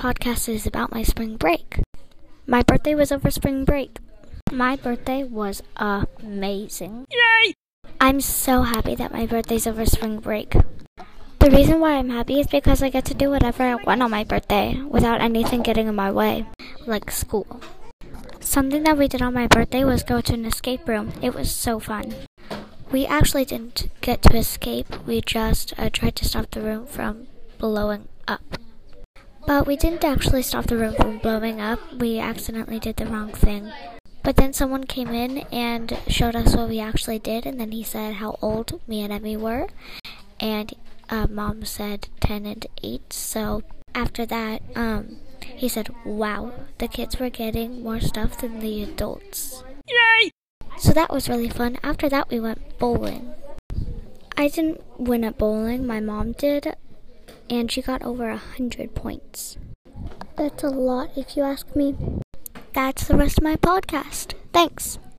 podcast is about my spring break. My birthday was over spring break. My birthday was amazing. Yay! I'm so happy that my birthday's over spring break. The reason why I'm happy is because I get to do whatever I want on my birthday without anything getting in my way, like school. Something that we did on my birthday was go to an escape room. It was so fun. We actually didn't get to escape, we just uh, tried to stop the room from blowing up. But we didn't actually stop the room from blowing up, we accidentally did the wrong thing. But then someone came in and showed us what we actually did, and then he said how old me and Emmy were, and uh, mom said 10 and 8. So after that, um, he said, Wow, the kids were getting more stuff than the adults. Yay! So that was really fun. After that, we went bowling. I didn't win at bowling, my mom did, and she got over a hundred points. That's a lot if you ask me. That's the rest of my podcast. Thanks.